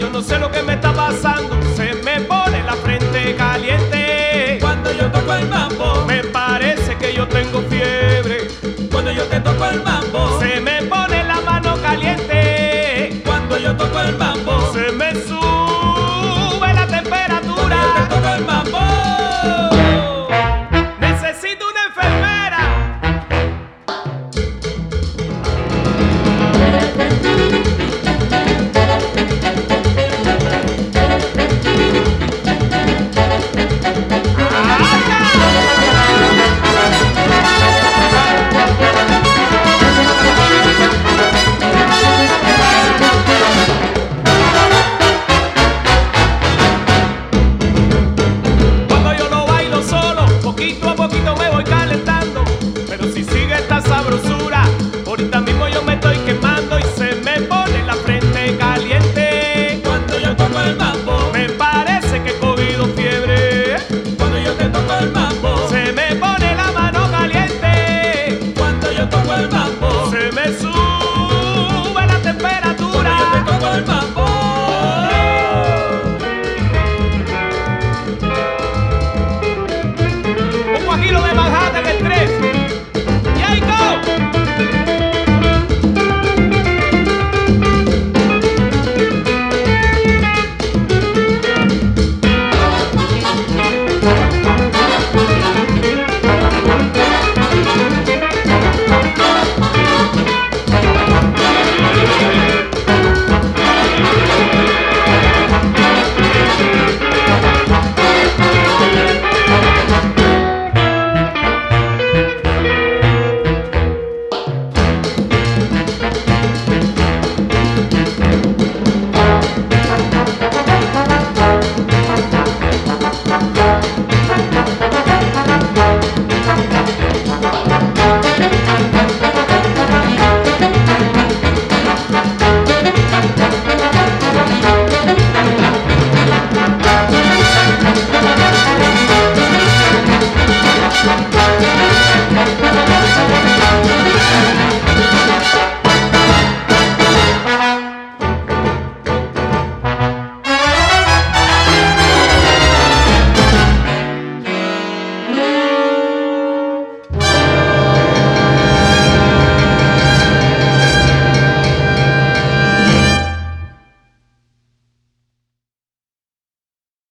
yo no sé lo que poquito